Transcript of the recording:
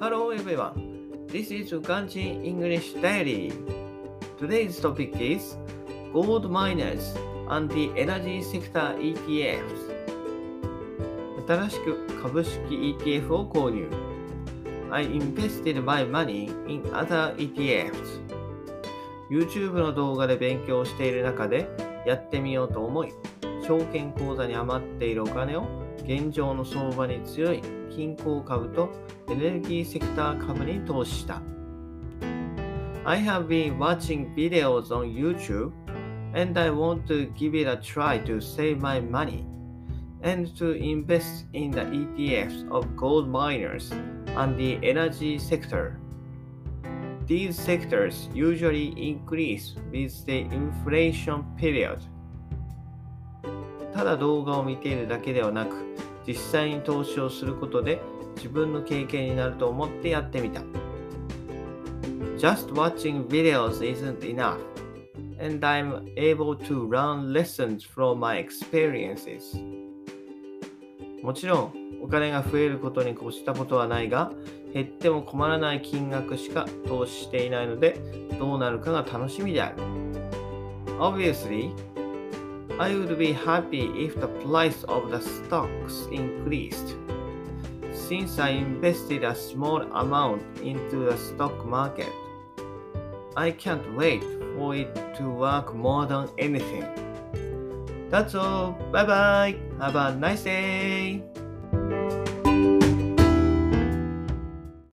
Hello everyone, this is Uganjin English Diary. Today's topic is Gold Miners and the Energy Sector ETFs. 新しく株式 ETF を購入。I invested my money in other ETFs. YouTube の動画で勉強している中でやってみようと思い、証券口座に余っているお金を現状の相場に強い金鉱株とエネルギーセクター株に投資した。I have been watching videos on YouTube and I want to give it a try to save my money and to invest in the ETFs of gold miners and the energy sector. These sectors usually increase with the inflation period. ただ動画を見ているだけではなく、実際に投資をすることで自分の経験になると思ってやってみた。Just watching videos isn't enough, and I'm able to learn lessons from my experiences. もちろん、お金が増えることに越したことはないが、減っても困らない金額しか投資していないので、どうなるかが楽しみである。Obviously, I would be happy if the price of the stocks increased. Since I invested a small amount into the stock market, I can't wait for it to work more than anything. That's all. Bye bye. Have a nice day.